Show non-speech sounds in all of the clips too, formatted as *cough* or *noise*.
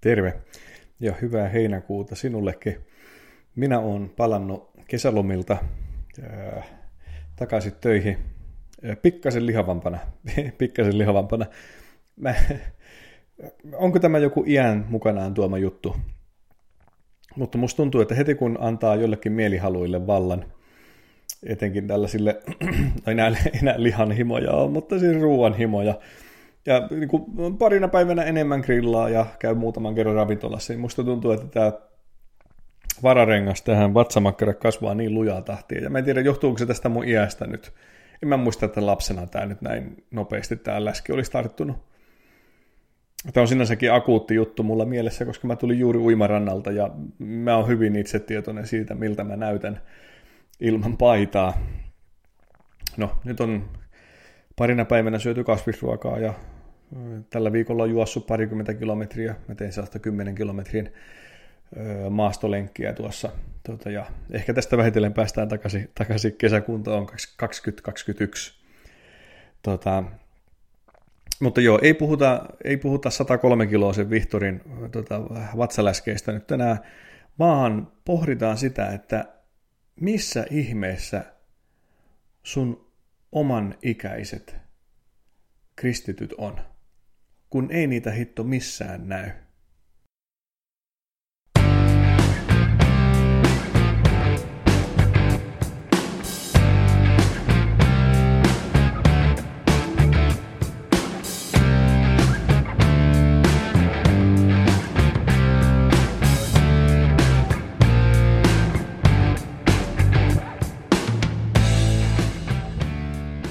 Terve ja hyvää heinäkuuta sinullekin. Minä olen palannut kesälomilta ää, takaisin töihin ää, pikkasen lihavampana. *laughs* pikkasen lihavampana. Mä, *laughs* onko tämä joku iän mukanaan tuoma juttu? Mutta musta tuntuu, että heti kun antaa jollekin mielihaluille vallan, etenkin tällaisille, *clears throat* no enää, enää lihan himoja on, mutta siis ruoan himoja, ja niin kuin parina päivänä enemmän grillaa ja käy muutaman kerran ravintolassa, niin musta tuntuu, että tämä vararengas tähän vatsamakkara kasvaa niin lujaa tahtia. Ja mä en tiedä, johtuuko se tästä mun iästä nyt. En mä muista, että lapsena tämä nyt näin nopeasti tämä läski olisi tarttunut. Tämä on sinänsäkin akuutti juttu mulla mielessä, koska mä tulin juuri uimarannalta ja mä oon hyvin itsetietoinen siitä, miltä mä näytän ilman paitaa. No, nyt on parina päivänä syöty kasvisruokaa ja Tällä viikolla on juossut parikymmentä kilometriä. Mä tein sellaista 10 kilometrin maastolenkkiä tuossa. Tota, ja ehkä tästä vähitellen päästään takaisin, takaisin kesäkuntoon 2021. Tota, mutta joo, ei puhuta, ei puhuta 103 kiloisen Vihtorin tota, vatsaläskeistä nyt tänään, vaan pohditaan sitä, että missä ihmeessä sun oman ikäiset kristityt on kun ei niitä hitto missään näy.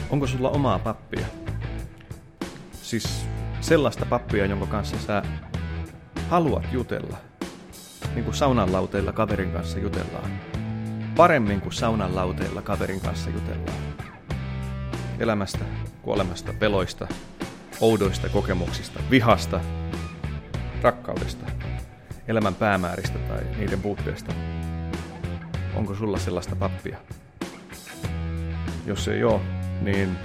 Onko sulla omaa pappia? Siis sellaista pappia, jonka kanssa sä haluat jutella. Niin kuin saunan lauteilla kaverin kanssa jutellaan. Paremmin kuin saunan lauteilla kaverin kanssa jutellaan. Elämästä, kuolemasta, peloista, oudoista kokemuksista, vihasta, rakkaudesta, elämän päämääristä tai niiden puutteesta. Onko sulla sellaista pappia? Jos ei ole, niin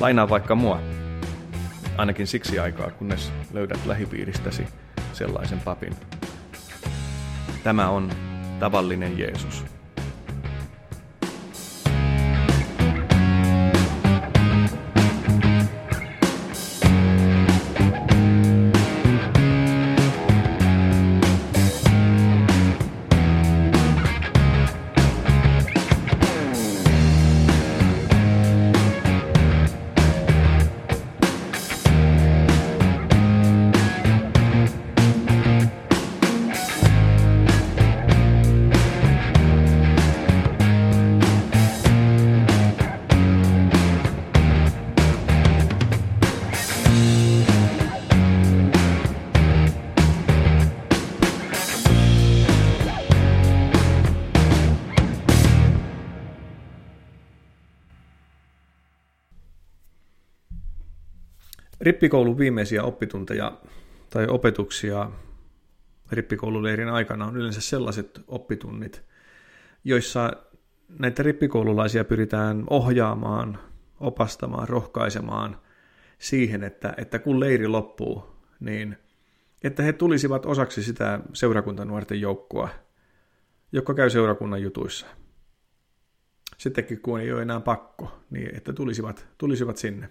lainaa vaikka mua ainakin siksi aikaa, kunnes löydät lähipiiristäsi sellaisen papin. Tämä on tavallinen Jeesus. Rippikoulun viimeisiä oppitunteja tai opetuksia rippikoululeirin aikana on yleensä sellaiset oppitunnit, joissa näitä rippikoululaisia pyritään ohjaamaan, opastamaan, rohkaisemaan siihen, että, että kun leiri loppuu, niin että he tulisivat osaksi sitä seurakuntanuorten joukkoa, joka käy seurakunnan jutuissa. Sittenkin kun ei ole enää pakko, niin että tulisivat, tulisivat sinne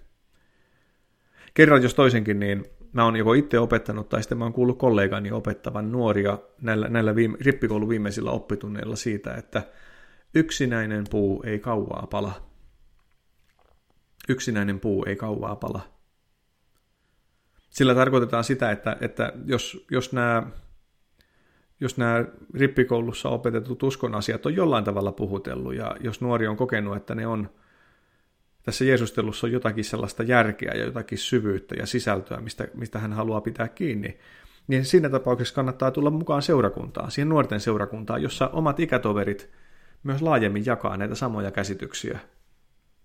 kerran jos toisenkin, niin mä oon joko itse opettanut tai sitten mä oon kuullut kollegani opettavan nuoria näillä, näillä viime, rippikoulun viimeisillä oppitunneilla siitä, että yksinäinen puu ei kauaa pala. Yksinäinen puu ei kauaa pala. Sillä tarkoitetaan sitä, että, että jos, jos nämä jos nämä rippikoulussa opetetut uskon asiat on jollain tavalla puhutellut ja jos nuori on kokenut, että ne on tässä Jeesustelussa on jotakin sellaista järkeä ja jotakin syvyyttä ja sisältöä, mistä, mistä hän haluaa pitää kiinni, niin siinä tapauksessa kannattaa tulla mukaan seurakuntaan, siihen nuorten seurakuntaan, jossa omat ikätoverit myös laajemmin jakaa näitä samoja käsityksiä.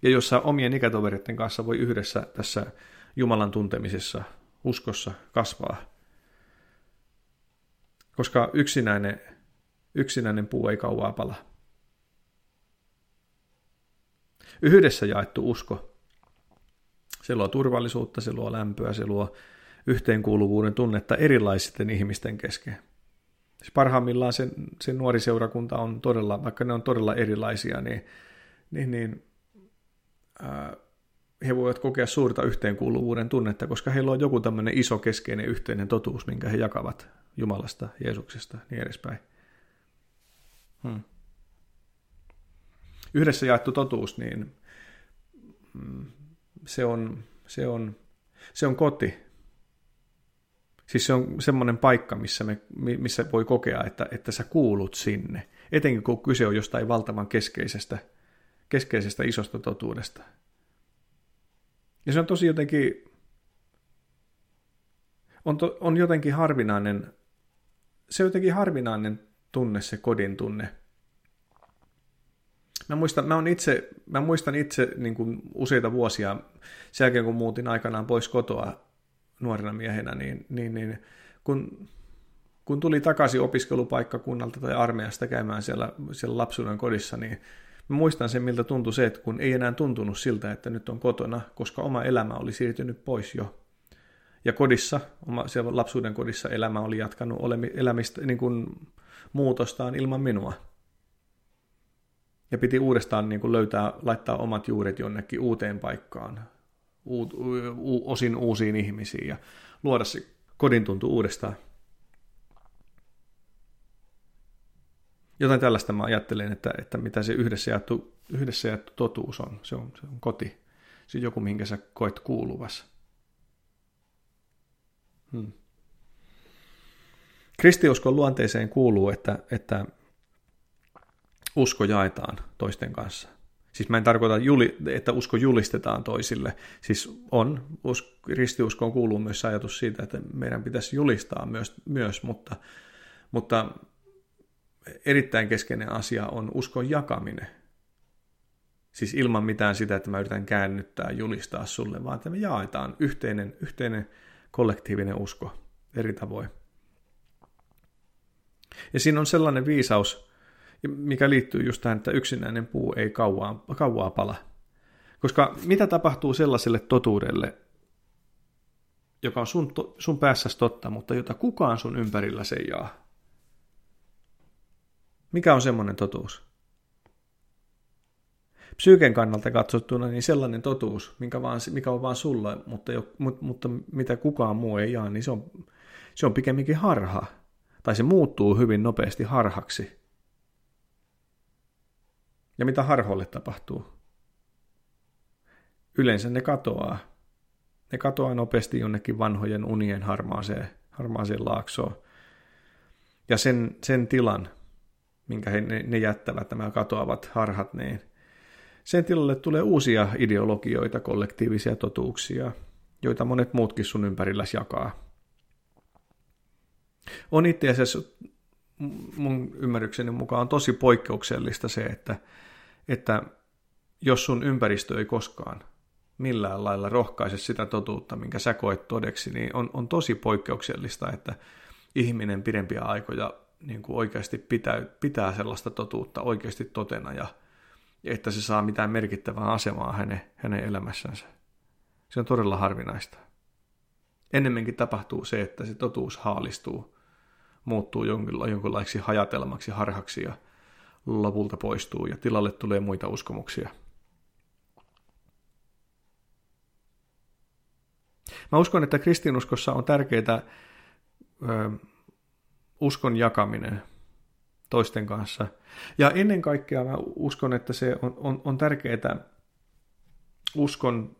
Ja jossa omien ikätoveritten kanssa voi yhdessä tässä Jumalan tuntemisessa, uskossa kasvaa. Koska yksinäinen, yksinäinen puu ei kauaa pala. Yhdessä jaettu usko. Se luo turvallisuutta, se luo lämpöä, se luo yhteenkuuluvuuden tunnetta erilaisten ihmisten kesken. Siis parhaimmillaan se, se nuori seurakunta on todella, vaikka ne on todella erilaisia, niin, niin, niin ää, he voivat kokea suurta yhteenkuuluvuuden tunnetta, koska heillä on joku tämmöinen iso keskeinen yhteinen totuus, minkä he jakavat Jumalasta, Jeesuksesta niin edespäin. Hmm. Yhdessä jaettu totuus, niin mm, se on, se on, se on koti. Siis se on semmoinen paikka, missä, me, missä voi kokea, että, että sä kuulut sinne. Etenkin kun kyse on jostain valtavan keskeisestä, keskeisestä isosta totuudesta. Ja se on tosi jotenkin, on, to, on jotenkin harvinainen, se on jotenkin harvinainen tunne, se kodin tunne. Mä muistan, mä, itse, mä muistan itse niin kuin useita vuosia sen jälkeen, kun muutin aikanaan pois kotoa nuorena miehenä, niin, niin, niin kun, kun tuli takaisin opiskelupaikkakunnalta tai armeijasta käymään siellä, siellä lapsuuden kodissa, niin Mä muistan sen, miltä tuntui se, että kun ei enää tuntunut siltä, että nyt on kotona, koska oma elämä oli siirtynyt pois jo. Ja kodissa, oma, siellä lapsuuden kodissa elämä oli jatkanut olemi, elämistä, niin kuin muutostaan ilman minua. Ja piti uudestaan niin kuin löytää, laittaa omat juuret jonnekin uuteen paikkaan, uut, u, osin uusiin ihmisiin ja luoda se kodin tuntu uudestaan. jotain tällaista mä ajattelen, että, että mitä se yhdessä jaettu, yhdessä jaettu totuus on. Se on, se on koti. Se on joku, minkä sä koet kuuluvassa. Hmm. Kristiuskon luonteeseen kuuluu, että, että usko jaetaan toisten kanssa. Siis mä en tarkoita, että usko julistetaan toisille. Siis on, kristiuskoon kuuluu myös ajatus siitä, että meidän pitäisi julistaa myös, myös mutta, mutta erittäin keskeinen asia on uskon jakaminen. Siis ilman mitään sitä, että mä yritän käännyttää, julistaa sulle, vaan että me jaetaan yhteinen, yhteinen kollektiivinen usko eri tavoin. Ja siinä on sellainen viisaus, mikä liittyy just tähän, että yksinäinen puu ei kauaa, kauaa pala. Koska mitä tapahtuu sellaiselle totuudelle, joka on sun, sun päässäsi totta, mutta jota kukaan sun ympärillä se jaa? Mikä on semmoinen totuus? Psyyken kannalta katsottuna niin sellainen totuus, mikä, vaan, mikä on vaan sulla, mutta, jo, mutta, mutta mitä kukaan muu ei jaa, niin se on, se on pikemminkin harha. Tai se muuttuu hyvin nopeasti harhaksi. Ja mitä harhoille tapahtuu? Yleensä ne katoaa. Ne katoaa nopeasti jonnekin vanhojen unien harmaaseen, harmaaseen laaksoon. Ja sen, sen tilan, minkä he, ne, ne jättävät, nämä katoavat harhat, niin sen tilalle tulee uusia ideologioita, kollektiivisia totuuksia, joita monet muutkin sun ympärilläsi jakaa. On itse asiassa mun ymmärrykseni mukaan tosi poikkeuksellista se, että, että jos sun ympäristö ei koskaan millään lailla rohkaise sitä totuutta, minkä sä koet todeksi, niin on, on tosi poikkeuksellista, että ihminen pidempiä aikoja niin kuin oikeasti pitää, pitää sellaista totuutta oikeasti totena ja, että se saa mitään merkittävää asemaa hänen, hänen elämässänsä. Se on todella harvinaista. Ennemminkin tapahtuu se, että se totuus haalistuu, muuttuu jonkinlaiksi hajatelmaksi, harhaksi ja lopulta poistuu ja tilalle tulee muita uskomuksia. Mä uskon, että kristinuskossa on tärkeää uskon jakaminen toisten kanssa. Ja ennen kaikkea mä uskon, että se on, on, on tärkeää uskon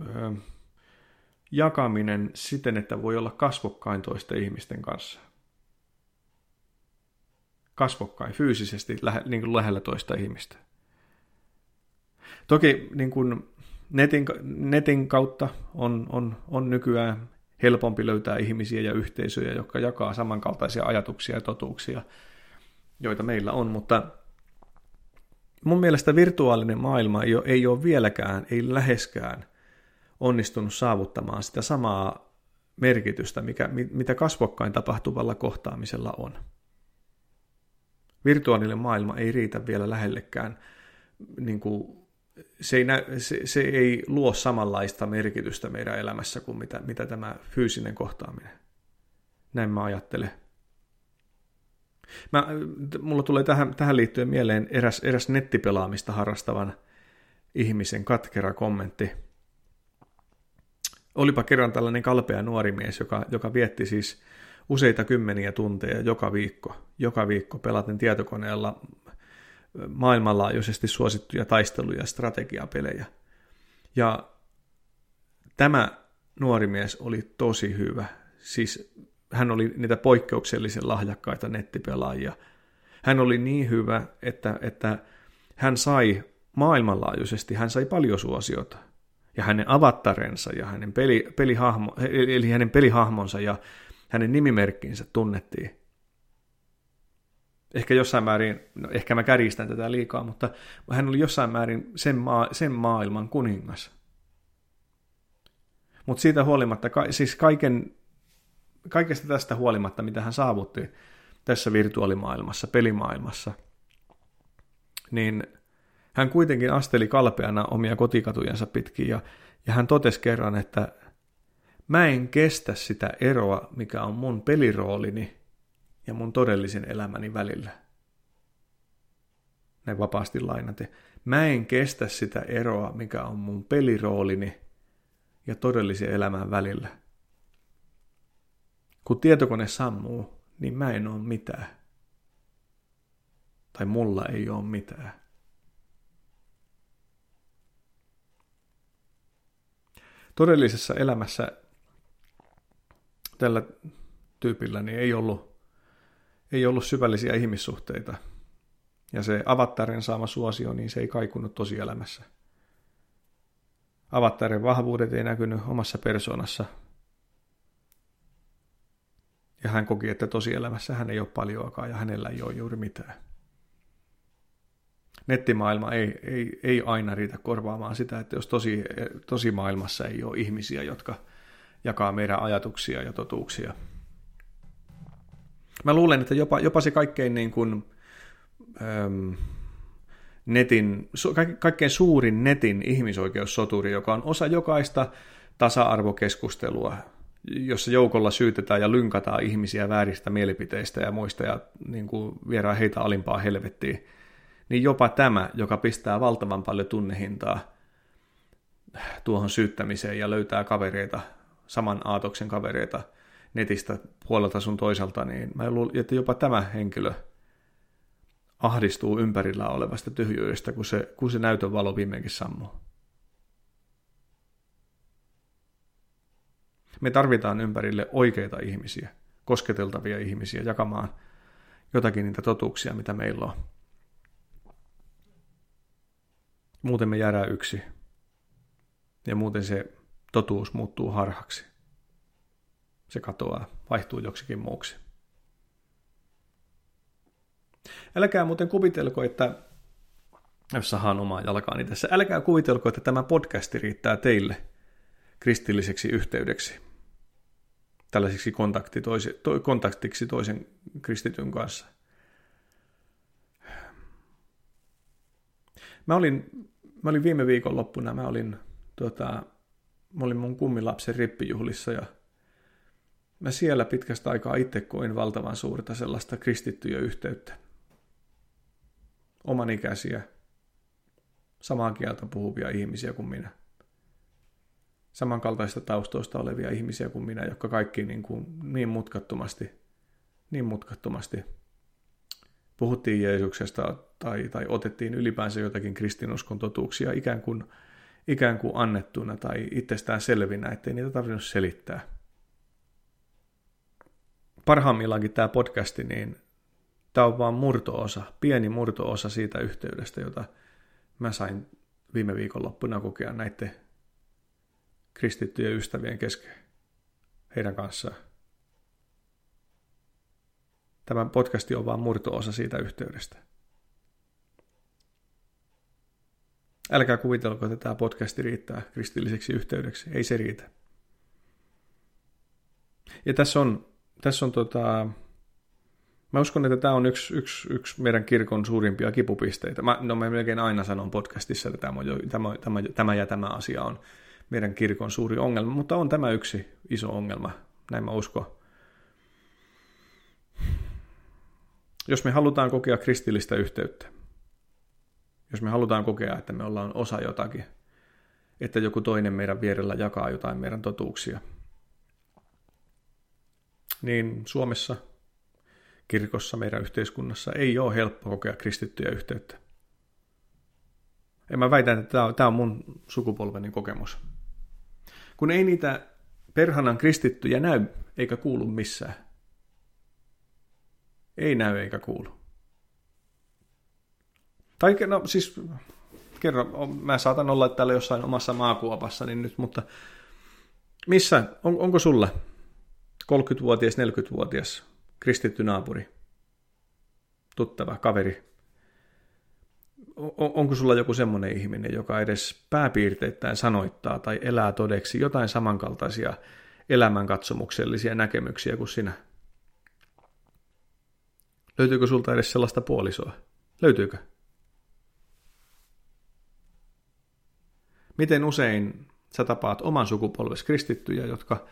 ö, jakaminen siten, että voi olla kasvokkain toisten ihmisten kanssa. Kasvokkain, fyysisesti lähe, niin kuin lähellä toista ihmistä. Toki niin kuin netin, netin kautta on, on, on nykyään helpompi löytää ihmisiä ja yhteisöjä, jotka jakaa samankaltaisia ajatuksia ja totuuksia, joita meillä on, mutta mun mielestä virtuaalinen maailma ei ole, ei ole vieläkään, ei läheskään onnistunut saavuttamaan sitä samaa merkitystä, mikä, mitä kasvokkain tapahtuvalla kohtaamisella on. Virtuaalinen maailma ei riitä vielä lähellekään niin kuin se ei, nä, se, se ei luo samanlaista merkitystä meidän elämässä kuin mitä, mitä tämä fyysinen kohtaaminen. Näin mä ajattelen. Mä, mulla tulee tähän, tähän liittyen mieleen eräs, eräs nettipelaamista harrastavan ihmisen katkera kommentti. Olipa kerran tällainen kalpea nuori mies, joka, joka vietti siis useita kymmeniä tunteja joka viikko, joka viikko pelaten tietokoneella maailmanlaajuisesti suosittuja taisteluja ja strategiapelejä. Ja tämä nuori mies oli tosi hyvä. Siis hän oli niitä poikkeuksellisen lahjakkaita nettipelaajia. Hän oli niin hyvä, että, että hän sai maailmanlaajuisesti, hän sai paljon suosiota. Ja hänen avattarensa ja hänen peli, pelihahmo, eli hänen pelihahmonsa ja hänen nimimerkkinsä tunnettiin. Ehkä jossain määrin, no ehkä mä kärjistän tätä liikaa, mutta hän oli jossain määrin sen, maa, sen maailman kuningas. Mutta siitä huolimatta, siis kaiken, kaikesta tästä huolimatta, mitä hän saavutti tässä virtuaalimaailmassa, pelimaailmassa, niin hän kuitenkin asteli kalpeana omia kotikatujensa pitkin ja, ja hän totesi kerran, että mä en kestä sitä eroa, mikä on mun peliroolini ja mun todellisen elämäni välillä. Näin vapaasti lainate. Mä en kestä sitä eroa, mikä on mun peliroolini ja todellisen elämän välillä. Kun tietokone sammuu, niin mä en oo mitään. Tai mulla ei oo mitään. Todellisessa elämässä tällä tyypillä niin ei ollut, ei ollut syvällisiä ihmissuhteita. Ja se avattarin saama suosio, niin se ei kaikunut tosielämässä. Avattarin vahvuudet ei näkynyt omassa persoonassa. Ja hän koki, että tosielämässä hän ei ole paljoakaan ja hänellä ei ole juuri mitään. Nettimaailma ei, ei, ei aina riitä korvaamaan sitä, että jos tosi, tosi maailmassa ei ole ihmisiä, jotka jakaa meidän ajatuksia ja totuuksia. Mä luulen, että jopa, jopa se kaikkein niin kuin, ähm, netin, kaikkein suurin netin ihmisoikeussoturi, joka on osa jokaista tasa-arvokeskustelua, jossa joukolla syytetään ja lynkataan ihmisiä vääristä mielipiteistä ja muista ja niin kuin viedään heitä alimpaa helvettiin, niin jopa tämä, joka pistää valtavan paljon tunnehintaa tuohon syyttämiseen ja löytää kavereita, saman aatoksen kavereita netistä puolelta sun toiselta, niin mä luulen, että jopa tämä henkilö ahdistuu ympärillä olevasta tyhjyydestä, kun se, kun se näytön valo viimeinkin sammuu. Me tarvitaan ympärille oikeita ihmisiä, kosketeltavia ihmisiä jakamaan jotakin niitä totuuksia, mitä meillä on. Muuten me jäädään yksi. Ja muuten se totuus muuttuu harhaksi. Se katoaa, vaihtuu joksikin muuksi. Älkää muuten kuvitelko, että jos sahaan omaa jalkaani tässä, älkää kuvitelko, että tämä podcasti riittää teille kristilliseksi yhteydeksi, tällaiseksi kontakti toisi, to, kontaktiksi toisen kristityn kanssa. Mä olin, mä olin viime viikon loppuna, mä olin, tota, mä olin mun kummilapsen rippijuhlissa ja mä siellä pitkästä aikaa itse koin valtavan suurta sellaista kristittyjä yhteyttä omanikäisiä, samaa kieltä puhuvia ihmisiä kuin minä. Samankaltaista taustoista olevia ihmisiä kuin minä, jotka kaikki niin, kuin, niin mutkattomasti, niin mutkattomasti puhuttiin Jeesuksesta tai, tai otettiin ylipäänsä jotakin kristinuskon totuuksia ikään kuin, ikään kuin annettuna tai itsestään selvinä, ettei niitä tarvinnut selittää. Parhaimmillaankin tämä podcasti, niin Tämä on vain murtoosa, pieni murtoosa siitä yhteydestä, jota mä sain viime viikonloppuna kokea näiden kristittyjen ystävien kesken heidän kanssaan. Tämä podcasti on vain murtoosa siitä yhteydestä. Älkää kuvitelko, että tämä podcasti riittää kristilliseksi yhteydeksi. Ei se riitä. Ja tässä on, tässä on tota, Mä uskon, että tämä on yksi, yksi, yksi meidän kirkon suurimpia kipupisteitä. Mä, no mä melkein aina sanon podcastissa, että tämä, on, tämä, tämä, tämä ja tämä asia on meidän kirkon suuri ongelma, mutta on tämä yksi iso ongelma, näin mä uskon. Jos me halutaan kokea kristillistä yhteyttä, jos me halutaan kokea, että me ollaan osa jotakin, että joku toinen meidän vierellä jakaa jotain meidän totuuksia, niin Suomessa, kirkossa, meidän yhteiskunnassa ei ole helppo kokea kristittyjä yhteyttä. En mä väitän, että tämä on mun sukupolveni kokemus. Kun ei niitä perhanan kristittyjä näy eikä kuulu missään. Ei näy eikä kuulu. Tai no siis, kerro, mä saatan olla täällä jossain omassa maakuopassa niin nyt, mutta missä, on, onko sulla 30-vuotias, 40-vuotias kristitty naapuri, tuttava, kaveri, on, onko sulla joku semmoinen ihminen, joka edes pääpiirteittäin sanoittaa tai elää todeksi jotain samankaltaisia elämänkatsomuksellisia näkemyksiä kuin sinä? Löytyykö sulta edes sellaista puolisoa? Löytyykö? Miten usein sä tapaat oman sukupolves kristittyjä, jotka,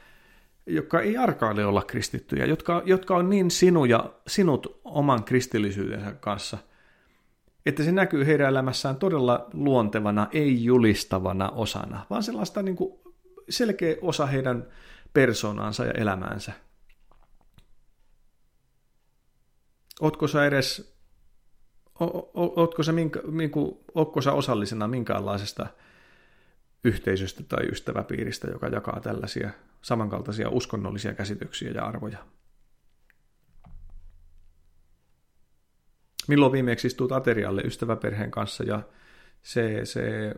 jotka ei arkaile olla kristittyjä, jotka, jotka on niin sinuja, sinut oman kristillisyytensä kanssa, että se näkyy heidän elämässään todella luontevana, ei julistavana osana, vaan sellaista niin kuin selkeä osa heidän persoonansa ja elämäänsä. Ootko sä edes, ootko sä, minkä, niin kuin, ootko sä osallisena minkäänlaisesta yhteisöstä tai ystäväpiiristä, joka jakaa tällaisia samankaltaisia uskonnollisia käsityksiä ja arvoja. Milloin viimeksi istuut aterialle ystäväperheen kanssa ja se, se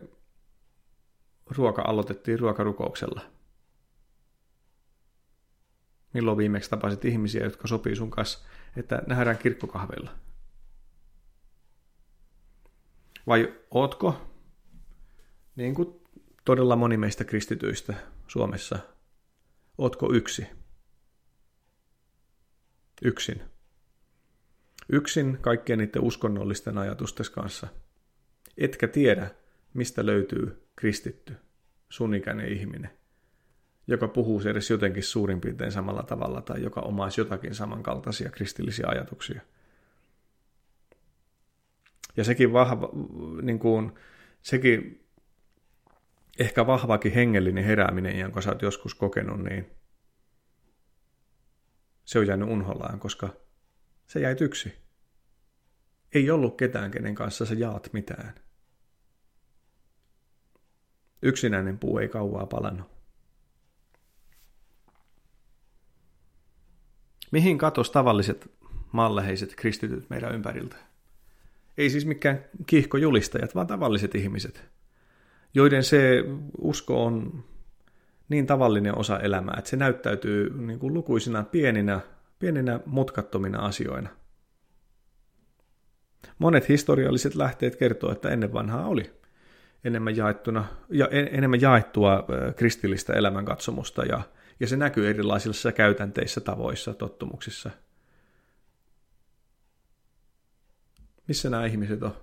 ruoka aloitettiin ruokarukouksella? Milloin viimeksi tapasit ihmisiä, jotka sopii sun kanssa, että nähdään kirkkokahveilla? Vai ootko, niin kuin todella moni meistä kristityistä Suomessa, ootko yksi? Yksin. Yksin kaikkien niiden uskonnollisten ajatusten kanssa. Etkä tiedä, mistä löytyy kristitty, sun ikäinen ihminen, joka puhuu edes jotenkin suurin piirtein samalla tavalla tai joka omaisi jotakin samankaltaisia kristillisiä ajatuksia. Ja sekin vahva, niin kuin, sekin ehkä vahvakin hengellinen herääminen, jonka sä oot joskus kokenut, niin se on jäänyt unhollaan, koska se jäi yksi. Ei ollut ketään, kenen kanssa sä jaat mitään. Yksinäinen puu ei kauaa palannut. Mihin katos tavalliset malleheiset kristityt meidän ympäriltä? Ei siis mikään kiihkojulistajat, vaan tavalliset ihmiset – joiden se usko on niin tavallinen osa elämää, että se näyttäytyy niin kuin lukuisina pieninä, pieninä mutkattomina asioina. Monet historialliset lähteet kertoo, että ennen vanhaa oli enemmän, jaettuna, ja enemmän jaettua kristillistä elämänkatsomusta, ja, ja se näkyy erilaisissa käytänteissä, tavoissa, tottumuksissa. Missä nämä ihmiset on,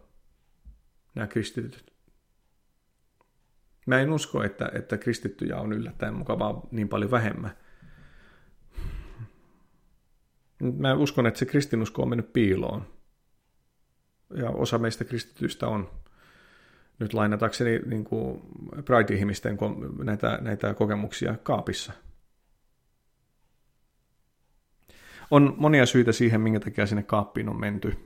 nämä kristityt? Mä en usko, että, että kristittyjä on yllättäen mukavaa niin paljon vähemmän. Mä uskon, että se kristinusko on mennyt piiloon. Ja osa meistä kristityistä on, nyt lainatakseni niin kuin Pride-ihmisten näitä, näitä kokemuksia kaapissa. On monia syitä siihen, minkä takia sinne kaappiin on menty.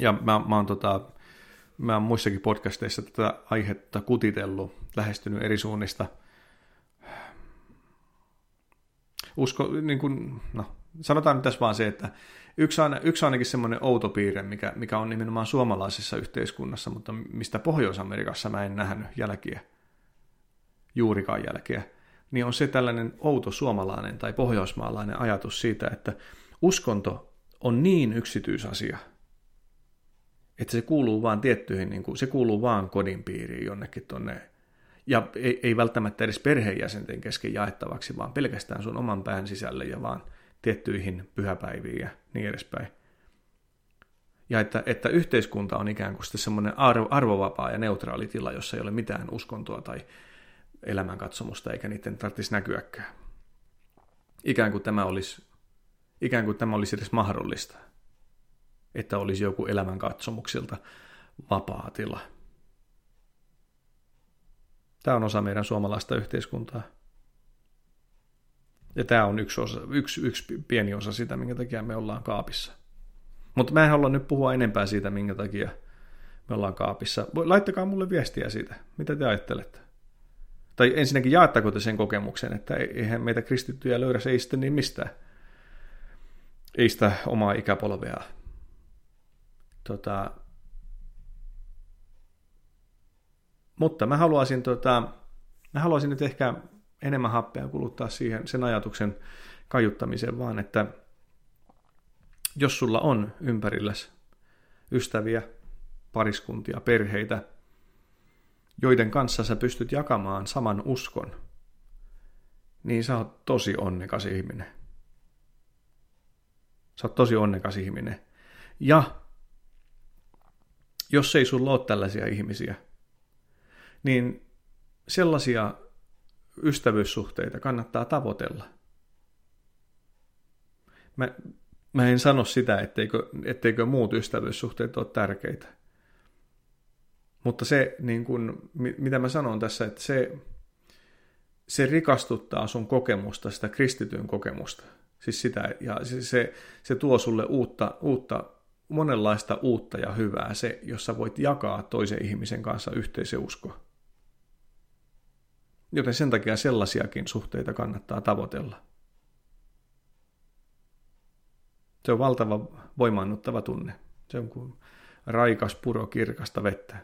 Ja mä, mä oon tota, mä oon muissakin podcasteissa tätä aihetta kutitellut, lähestynyt eri suunnista. Usko, niin kuin, no, sanotaan nyt tässä vaan se, että yksi, on, yksi ainakin semmoinen outo piirre, mikä, mikä on nimenomaan suomalaisessa yhteiskunnassa, mutta mistä Pohjois-Amerikassa mä en nähnyt jälkiä, juurikaan jälkeä, niin on se tällainen outo suomalainen tai pohjoismaalainen ajatus siitä, että uskonto on niin yksityisasia – että se kuuluu vaan tiettyihin, niin kuin, se kuuluu vaan kodin piiriin jonnekin tonne, ja ei, ei välttämättä edes perheenjäsenten kesken jaettavaksi, vaan pelkästään sun oman pään sisälle ja vaan tiettyihin pyhäpäiviin ja niin edespäin. Ja että, että yhteiskunta on ikään kuin semmoinen arvo, arvovapaa ja neutraali tila, jossa ei ole mitään uskontoa tai elämänkatsomusta, eikä niiden tarvitsisi näkyäkään. Ikään kuin tämä olisi, ikään kuin tämä olisi edes mahdollista, että olisi joku elämänkatsomuksilta vapaa tila. Tämä on osa meidän suomalaista yhteiskuntaa. Ja tämä on yksi, osa, yksi, yksi pieni osa sitä, minkä takia me ollaan kaapissa. Mutta mä en halua nyt puhua enempää siitä, minkä takia me ollaan kaapissa. Laittakaa mulle viestiä siitä, mitä te ajattelette. Tai ensinnäkin jaettako te sen kokemuksen, että eihän meitä kristittyjä löydä se ei sitten niin mistään. Ei sitä omaa ikäpolvea. Tota, mutta mä haluaisin, tota, mä haluaisin nyt ehkä enemmän happea kuluttaa siihen sen ajatuksen kajuttamiseen vaan, että jos sulla on ympärilläsi ystäviä, pariskuntia, perheitä, joiden kanssa sä pystyt jakamaan saman uskon, niin sä oot tosi onnekas ihminen. Sä oot tosi onnekas ihminen. Ja jos ei sulla ole tällaisia ihmisiä, niin sellaisia ystävyyssuhteita kannattaa tavoitella. Mä, mä en sano sitä, etteikö, etteikö muut ystävyyssuhteet ole tärkeitä. Mutta se, niin kun, mitä mä sanon tässä, että se, se rikastuttaa sun kokemusta, sitä kristityn kokemusta. Siis sitä, ja se, se, se tuo sulle uutta, uutta, monenlaista uutta ja hyvää, se, jossa voit jakaa toisen ihmisen kanssa yhteiseuskoa. Joten sen takia sellaisiakin suhteita kannattaa tavoitella. Se on valtava voimaannuttava tunne. Se on kuin raikas puro kirkasta vettä.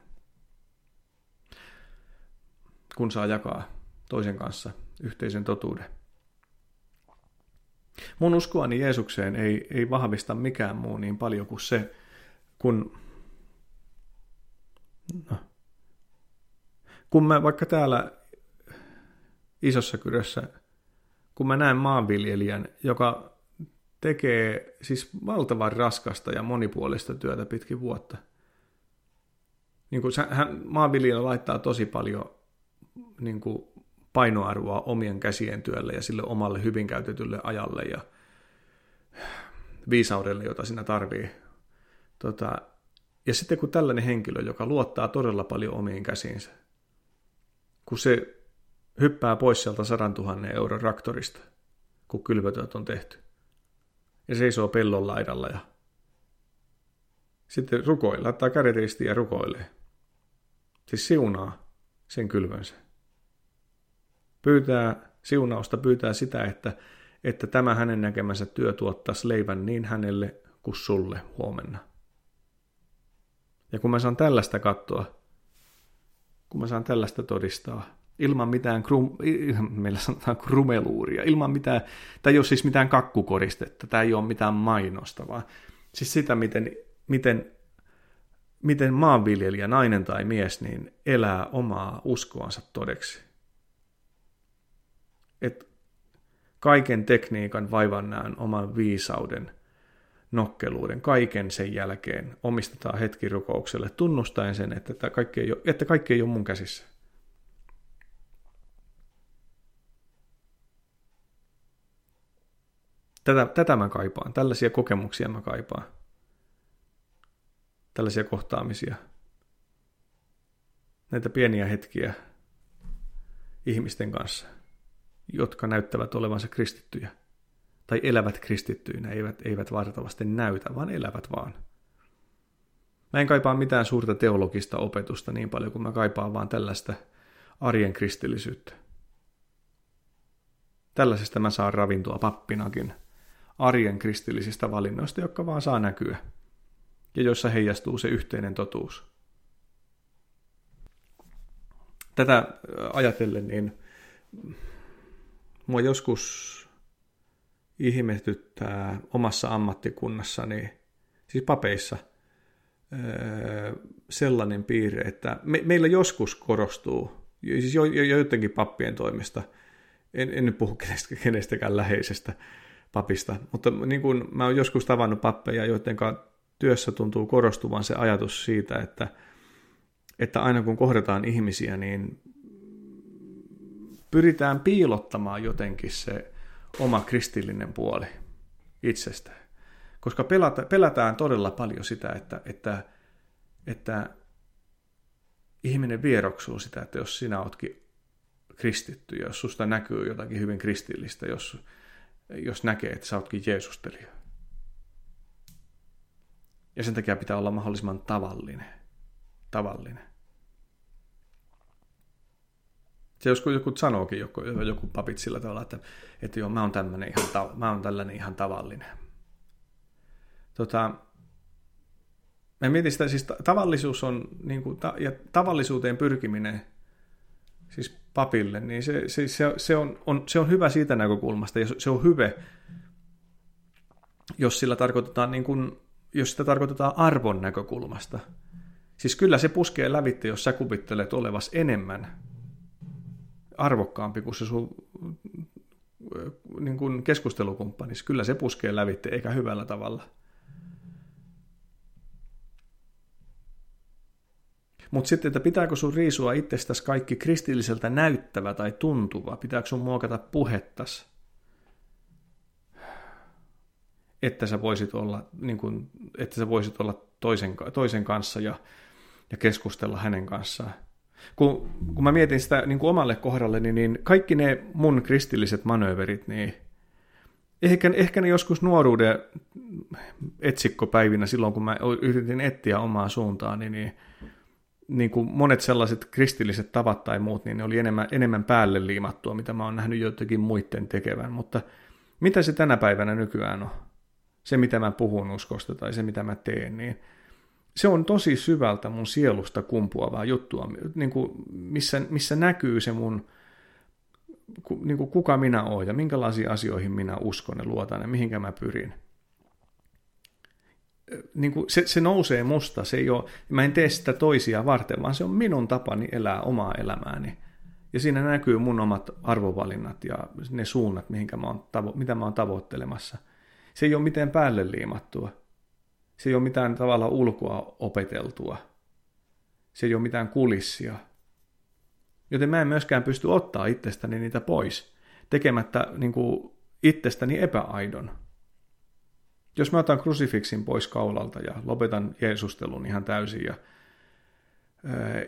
Kun saa jakaa toisen kanssa yhteisen totuuden. Mun uskoani Jeesukseen ei, ei vahvista mikään muu niin paljon kuin se, kun, no, kun mä vaikka täällä isossa kyrössä, kun mä näen maanviljelijän, joka tekee siis valtavan raskasta ja monipuolista työtä pitkin vuotta. Niin kuin hän, maanviljelijä laittaa tosi paljon niin kuin painoarvoa omien käsien työlle ja sille omalle hyvin käytetylle ajalle ja viisaudelle, jota siinä tarvii. Tota, ja sitten kun tällainen henkilö, joka luottaa todella paljon omiin käsiinsä, kun se hyppää pois sieltä 100 000 euron raktorista, kun kylvötöt on tehty. Ja seisoo pellon laidalla ja sitten rukoilee, laittaa kädet ristiin ja rukoilee. Siis siunaa sen kylvönsä. Pyytää siunausta, pyytää sitä, että, että tämä hänen näkemänsä työ tuottaisi leivän niin hänelle kuin sulle huomenna. Ja kun mä saan tällaista katsoa, kun mä saan tällaista todistaa, ilman mitään, krum, meillä sanotaan krumeluuria, ilman mitään, tai ole siis mitään kakkukoristetta, tämä ei ole mitään mainosta, vaan siis sitä, miten, miten, miten maanviljelijä, nainen tai mies, niin elää omaa uskoansa todeksi. Et kaiken tekniikan vaivannään oman viisauden, nokkeluuden, kaiken sen jälkeen omistetaan hetki rukoukselle, tunnustaen sen, että kaikki ei ole, että kaikki ei ole mun käsissä Tätä, tätä mä kaipaan, tällaisia kokemuksia mä kaipaan. Tällaisia kohtaamisia. Näitä pieniä hetkiä ihmisten kanssa, jotka näyttävät olevansa kristittyjä. Tai elävät kristittyinä, eivät, eivät vartavasti näytä, vaan elävät vaan. Mä en kaipaa mitään suurta teologista opetusta niin paljon kuin mä kaipaan vaan tällaista arjen kristillisyyttä. Tällaisesta mä saan ravintoa pappinakin – arjen kristillisistä valinnoista, jotka vaan saa näkyä ja joissa heijastuu se yhteinen totuus. Tätä ajatellen, niin mua joskus ihmetyttää omassa ammattikunnassani, siis papeissa, sellainen piirre, että me, meillä joskus korostuu, siis jo, jo, joidenkin pappien toimesta, en, en nyt puhu kenestä, kenestäkään läheisestä, papista. Mutta niin kuin mä oon joskus tavannut pappeja, joiden työssä tuntuu korostuvan se ajatus siitä, että, että aina kun kohdataan ihmisiä, niin pyritään piilottamaan jotenkin se oma kristillinen puoli itsestä. Koska pelata, pelätään todella paljon sitä, että, että, että ihminen vieroksuu sitä, että jos sinä ootkin kristitty, jos susta näkyy jotakin hyvin kristillistä, jos, jos näkee, että sä ootkin Jeesustelija. Ja sen takia pitää olla mahdollisimman tavallinen. Tavallinen. Se joskus joku sanookin, joku, joku papit sillä tavalla, että, että joo, mä oon, tämmönen ihan, mä oon tällainen ihan tavallinen. Tota, mä mietin sitä, siis tavallisuus on, niin kuin, ta, ja tavallisuuteen pyrkiminen, siis papille, niin se, se, se, se, on, on, se on hyvä siitä näkökulmasta, ja se on hyvä, jos sillä tarkoitetaan, niin kuin, jos sitä tarkoitetaan arvon näkökulmasta. Siis kyllä se puskee lävitte, jos sä kuvittelet olevas enemmän arvokkaampi kuin se sun niin kuin keskustelukumppani. Kyllä se puskee lävitte, eikä hyvällä tavalla. Mutta sitten, että pitääkö sun riisua itsestäsi kaikki kristilliseltä näyttävä tai tuntuva? Pitääkö sun muokata puhettas? Että sä voisit olla, niin kun, että sä voisit olla toisen, toisen kanssa ja, ja keskustella hänen kanssaan. Kun, kun mä mietin sitä niin kuin omalle kohdalle, niin, niin kaikki ne mun kristilliset manööverit, niin ehkä, ehkä ne joskus nuoruuden etsikkopäivinä silloin, kun mä yritin etsiä omaa suuntaa, niin, niin niin kuin monet sellaiset kristilliset tavat tai muut, niin ne oli enemmän, enemmän päälle liimattua, mitä mä oon nähnyt joitakin muiden tekevän. Mutta mitä se tänä päivänä nykyään on? Se, mitä mä puhun uskosta tai se, mitä mä teen, niin se on tosi syvältä mun sielusta kumpuavaa juttua, niin kuin missä, missä näkyy se mun, niin kuin kuka minä oon ja minkälaisiin asioihin minä uskon ja luotan ja mihinkä mä pyrin niin kuin se, se nousee musta, se ei ole, mä en tee sitä toisia varten, vaan se on minun tapani elää omaa elämääni. Ja siinä näkyy mun omat arvovalinnat ja ne suunnat, mihinkä mä oon mitä mä oon tavoittelemassa. Se ei ole mitään päälle liimattua. Se ei ole mitään tavalla ulkoa opeteltua. Se ei ole mitään kulissia. Joten mä en myöskään pysty ottaa itsestäni niitä pois, tekemättä niin kuin itsestäni epäaidon jos mä otan krusifiksin pois kaulalta ja lopetan Jeesustelun ihan täysin ja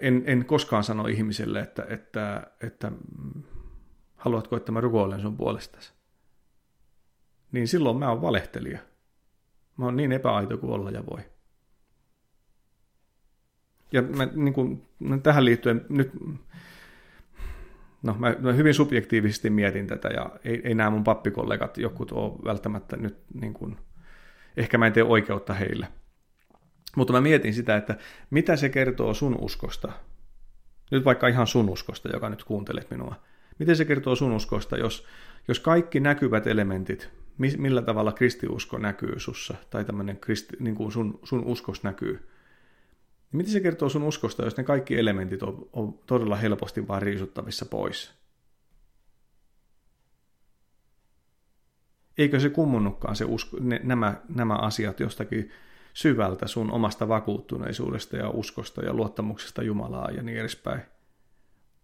en, en koskaan sano ihmiselle, että, että, että haluatko, että mä rukoilen sun puolestasi. Niin silloin mä oon valehtelija. Mä oon niin epäaito kuin olla ja voi. Ja mä, niin kuin, tähän liittyen nyt, no mä, mä hyvin subjektiivisesti mietin tätä ja ei, ei nämä mun pappikollegat jokut ole välttämättä nyt niin kuin, ehkä mä en tee oikeutta heille. Mutta mä mietin sitä, että mitä se kertoo sun uskosta. Nyt vaikka ihan sun uskosta, joka nyt kuuntelet minua. Miten se kertoo sun uskosta, jos, jos kaikki näkyvät elementit, millä tavalla kristiusko näkyy sussa, tai tämmöinen kristi, niin kuin sun, sun uskos näkyy, niin miten se kertoo sun uskosta, jos ne kaikki elementit on, on todella helposti vaan riisuttavissa pois? eikö se kummunnutkaan se usko, ne, nämä, nämä asiat jostakin syvältä sun omasta vakuuttuneisuudesta ja uskosta ja luottamuksesta Jumalaa ja niin edespäin?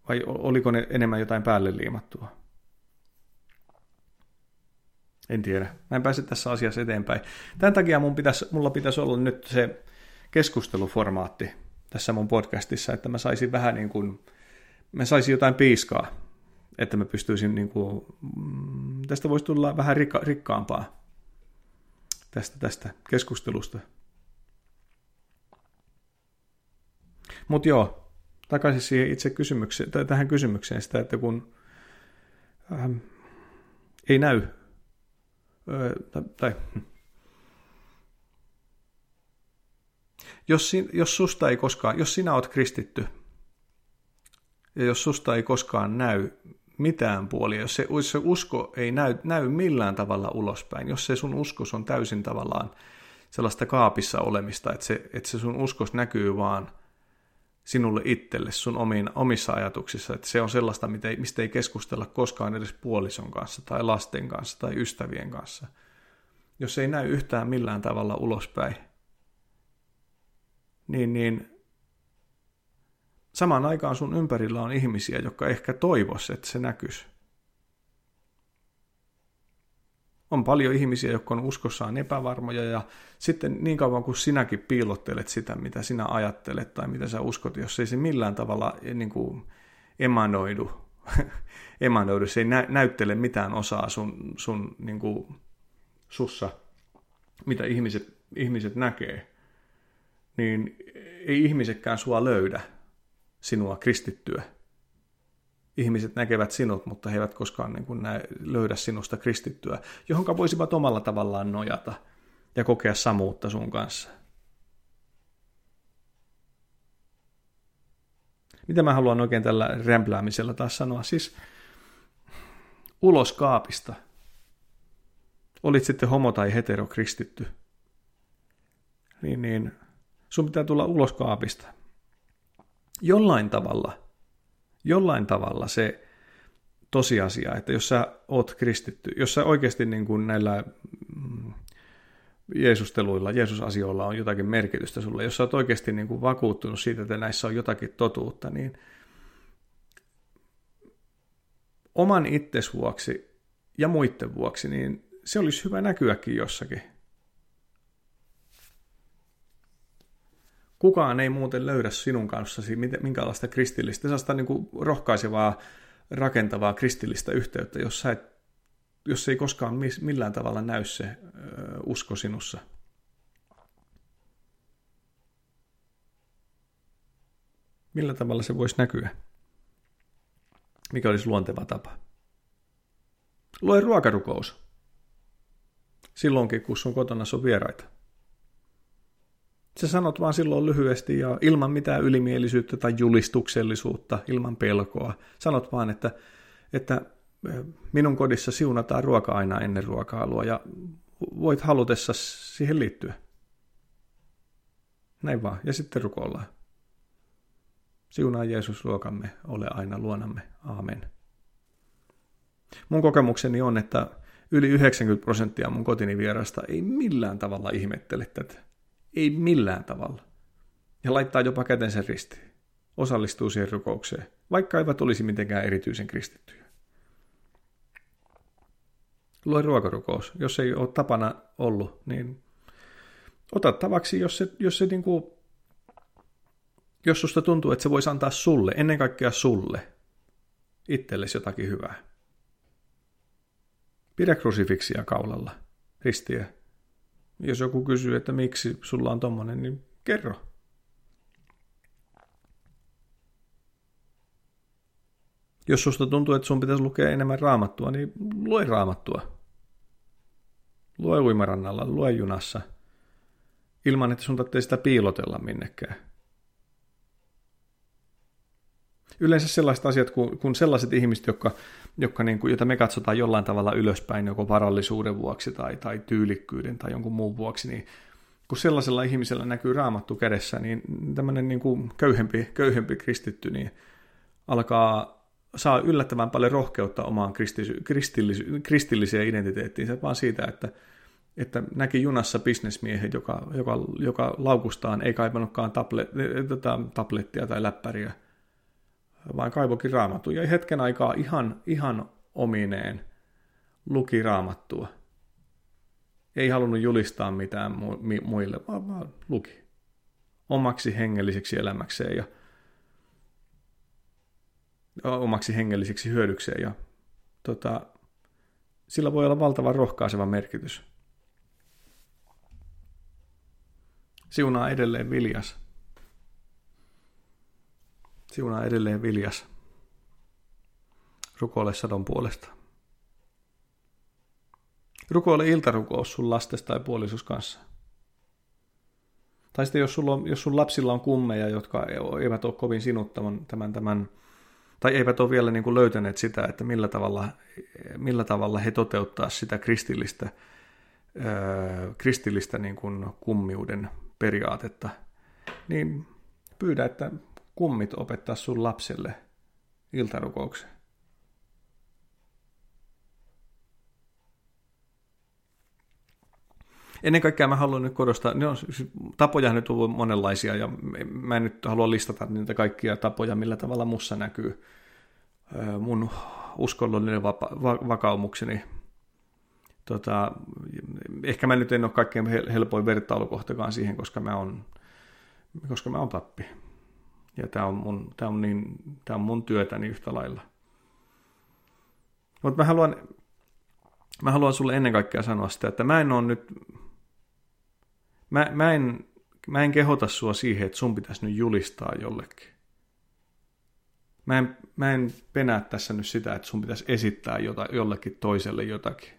Vai oliko ne enemmän jotain päälle liimattua? En tiedä. Mä en pääse tässä asiassa eteenpäin. Tämän takia mun pitäisi, mulla pitäisi olla nyt se keskusteluformaatti tässä mun podcastissa, että mä saisin vähän niin kuin, mä saisin jotain piiskaa että mä pystyisin, niin kuin, mm, tästä voisi tulla vähän rikka, rikkaampaa tästä, tästä keskustelusta. Mutta joo, takaisin siihen itse kysymykseen, tähän kysymykseen sitä, että kun ähm, ei näy, tai, tai jos, jos susta ei koskaan, jos sinä oot kristitty, ja jos susta ei koskaan näy mitään puolia, jos se, jos se usko ei näy, näy millään tavalla ulospäin, jos se sun uskos on täysin tavallaan sellaista kaapissa olemista, että se, että se sun uskos näkyy vaan sinulle itselle sun omiin, omissa ajatuksissa, että se on sellaista, mistä ei keskustella koskaan edes puolison kanssa tai lasten kanssa tai ystävien kanssa. Jos ei näy yhtään millään tavalla ulospäin, niin, niin samaan aikaan sun ympärillä on ihmisiä, jotka ehkä toivos, että se näkyisi. On paljon ihmisiä, jotka on uskossaan epävarmoja ja sitten niin kauan kuin sinäkin piilottelet sitä, mitä sinä ajattelet tai mitä sä uskot, jos ei se millään tavalla eh, niin kuin emanoidu, *laughs* emanoidu, se ei nä- näyttele mitään osaa sun, sun niin kuin sussa, mitä ihmiset, ihmiset näkee, niin ei ihmisetkään sua löydä sinua kristittyä ihmiset näkevät sinut, mutta he eivät koskaan niin kuin näe, löydä sinusta kristittyä, johonka voisivat omalla tavallaan nojata ja kokea samuutta sun kanssa. Mitä mä haluan oikein tällä rämpläämisellä taas sanoa? Siis ulos kaapista. Olit sitten homo tai hetero kristitty. Niin, niin sun pitää tulla ulos kaapista. Jollain tavalla – jollain tavalla se tosiasia, että jos sä oot kristitty, jos sä oikeasti niin kuin näillä mm, Jeesusteluilla, Jeesusasioilla on jotakin merkitystä sulle, jos sä oot oikeasti niin kuin vakuuttunut siitä, että näissä on jotakin totuutta, niin oman itses vuoksi ja muiden vuoksi, niin se olisi hyvä näkyäkin jossakin. Kukaan ei muuten löydä sinun kanssasi minkälaista kristillistä, sellaista niin kuin rohkaisevaa, rakentavaa kristillistä yhteyttä, jos, sä et, jos ei koskaan millään tavalla näy se usko sinussa. Millä tavalla se voisi näkyä? Mikä olisi luonteva tapa? Lue ruokarukous. Silloinkin, kun sun kotona on vieraita. Sä sanot vaan silloin lyhyesti ja ilman mitään ylimielisyyttä tai julistuksellisuutta, ilman pelkoa. Sanot vaan, että, että minun kodissa siunataan ruoka aina ennen ruokailua ja voit halutessa siihen liittyä. Näin vaan. Ja sitten rukoillaan. Siunaa Jeesus ruokamme, ole aina luonamme. Aamen. Mun kokemukseni on, että yli 90 prosenttia mun kotini vierasta ei millään tavalla ihmettele tätä. Ei millään tavalla. Ja laittaa jopa kätensä ristiin. Osallistuu siihen rukoukseen, vaikka eivät olisi mitenkään erityisen kristittyjä. Lue ruokarukous. Jos ei ole tapana ollut, niin ota tavaksi, jos se, jos se niin kuin, jos susta tuntuu, että se voisi antaa sulle, ennen kaikkea sulle, itsellesi jotakin hyvää. Pidä krusifiksia kaulalla, ristiä, jos joku kysyy, että miksi sulla on tommonen, niin kerro. Jos susta tuntuu, että sun pitäisi lukea enemmän raamattua, niin lue raamattua. Lue uimarannalla, lue junassa. Ilman, että sun tarvitsee sitä piilotella minnekään. Yleensä sellaiset asiat, kun, kun sellaiset ihmiset, jotka jotka niin kuin, jota me katsotaan jollain tavalla ylöspäin joko varallisuuden vuoksi tai, tai tyylikkyyden tai jonkun muun vuoksi, niin kun sellaisella ihmisellä näkyy raamattu kädessä, niin tämmöinen niin kuin köyhempi, köyhempi kristitty niin alkaa saa yllättävän paljon rohkeutta omaan kristillis- kristillis- kristilliseen identiteettiinsä, vaan siitä, että, että näki junassa bisnesmiehen, joka, joka, joka laukustaan ei kaivannutkaan tablet, tota, tablettia tai läppäriä, vaan kaivokin raamattu. Ja hetken aikaa ihan, ihan omineen luki raamattua. Ei halunnut julistaa mitään mu- muille, vaan, vaan luki omaksi hengelliseksi elämäkseen ja omaksi hengelliseksi hyödykseen. Ja tota, sillä voi olla valtavan rohkaiseva merkitys. Siunaa edelleen Viljas. Siunaa edelleen viljas. Rukoile sadon puolesta. Rukoile iltarukous sun lastesta tai puolisus kanssa. Tai sitten jos, sulla on, jos sun lapsilla on kummeja, jotka eivät ole kovin sinuttavan tämän, tämän tai eivät ole vielä niin kuin löytäneet sitä, että millä tavalla, millä tavalla he toteuttaa sitä kristillistä, kristillistä niin kuin kummiuden periaatetta, niin pyydä, että kummit opettaa sun lapselle iltarukouksen? Ennen kaikkea mä haluan nyt korostaa, ne on, tapoja nyt on monenlaisia ja mä en nyt halua listata niitä kaikkia tapoja, millä tavalla mussa näkyy mun uskonnollinen vapa- va- vakaumukseni. Tota, ehkä mä nyt en ole kaikkein helpoin vertailukohtakaan siihen, koska mä oon, koska mä oon pappi. Ja tämä on, mun, tää on, niin, tää on mun työtäni yhtä lailla. Mutta mä haluan, mä haluan sulle ennen kaikkea sanoa sitä, että mä en ole nyt Mä, mä, en, mä en kehota sua siihen, että sun pitäisi nyt julistaa jollekin. Mä en, mä en penää tässä nyt sitä, että sun pitäisi esittää jota, jollekin toiselle jotakin.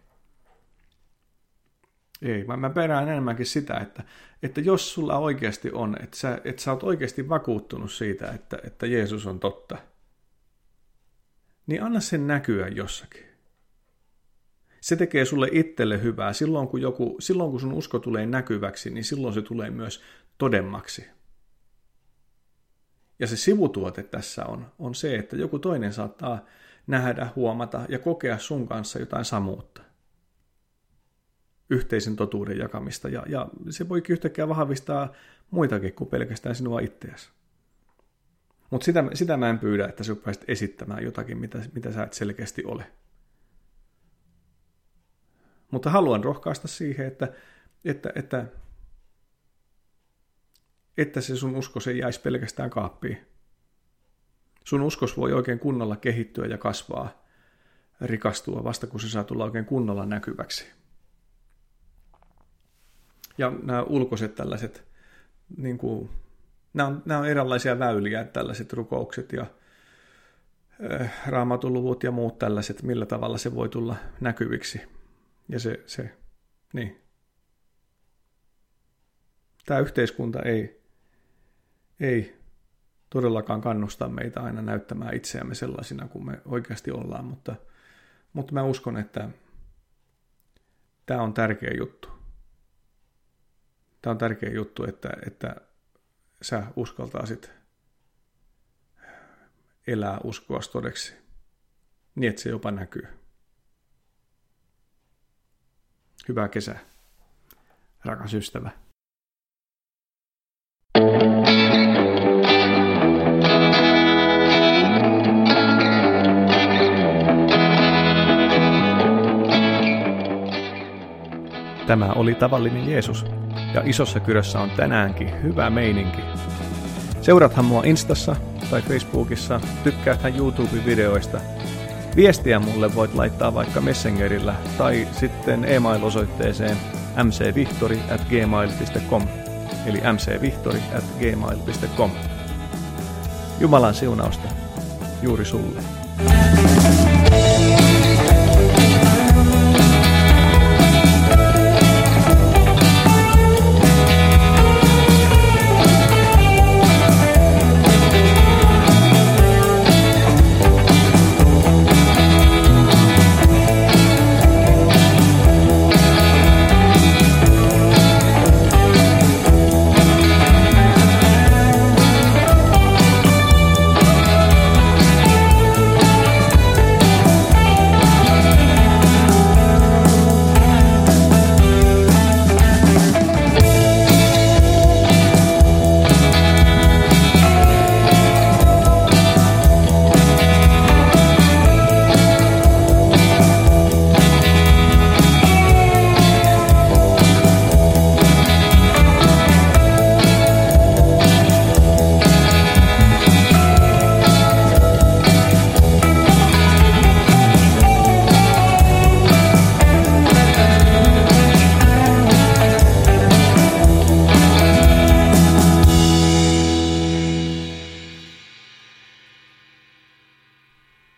Ei, mä, mä perään enemmänkin sitä, että, että jos sulla oikeasti on, että sä, että sä oot oikeasti vakuuttunut siitä, että, että Jeesus on totta, niin anna sen näkyä jossakin se tekee sulle itselle hyvää. Silloin kun, joku, silloin kun sun usko tulee näkyväksi, niin silloin se tulee myös todemmaksi. Ja se sivutuote tässä on, on se, että joku toinen saattaa nähdä, huomata ja kokea sun kanssa jotain samuutta. Yhteisen totuuden jakamista. Ja, ja se voi yhtäkkiä vahvistaa muitakin kuin pelkästään sinua itseäsi. Mutta sitä, sitä mä en pyydä, että sä pääsit esittämään jotakin, mitä, mitä sä et selkeästi ole. Mutta haluan rohkaista siihen, että, että, että, että se sun usko se jäisi pelkästään kaappiin. Sun uskos voi oikein kunnolla kehittyä ja kasvaa, rikastua vasta kun se saa tulla oikein kunnolla näkyväksi. Ja nämä ulkoiset tällaiset, niin kuin, nämä, on, nämä on erilaisia väyliä, tällaiset rukoukset ja äh, raamatuluvut ja muut tällaiset, millä tavalla se voi tulla näkyviksi ja se, se niin. Tämä yhteiskunta ei, ei todellakaan kannusta meitä aina näyttämään itseämme sellaisina kuin me oikeasti ollaan, mutta, mutta mä uskon, että tämä on tärkeä juttu. Tämä on tärkeä juttu, että, että sä uskaltaisit elää uskoa todeksi niin, että se jopa näkyy. Hyvää kesää, rakas ystävä. Tämä oli tavallinen Jeesus, ja isossa kyrössä on tänäänkin hyvä meininki. Seurathan mua Instassa tai Facebookissa, tykkääthän YouTube-videoista – Viestiä mulle voit laittaa vaikka Messengerillä tai sitten e-mail-osoitteeseen mcvihtori at gmail.com eli mcvihtori at gmail.com. Jumalan siunausta juuri sulle.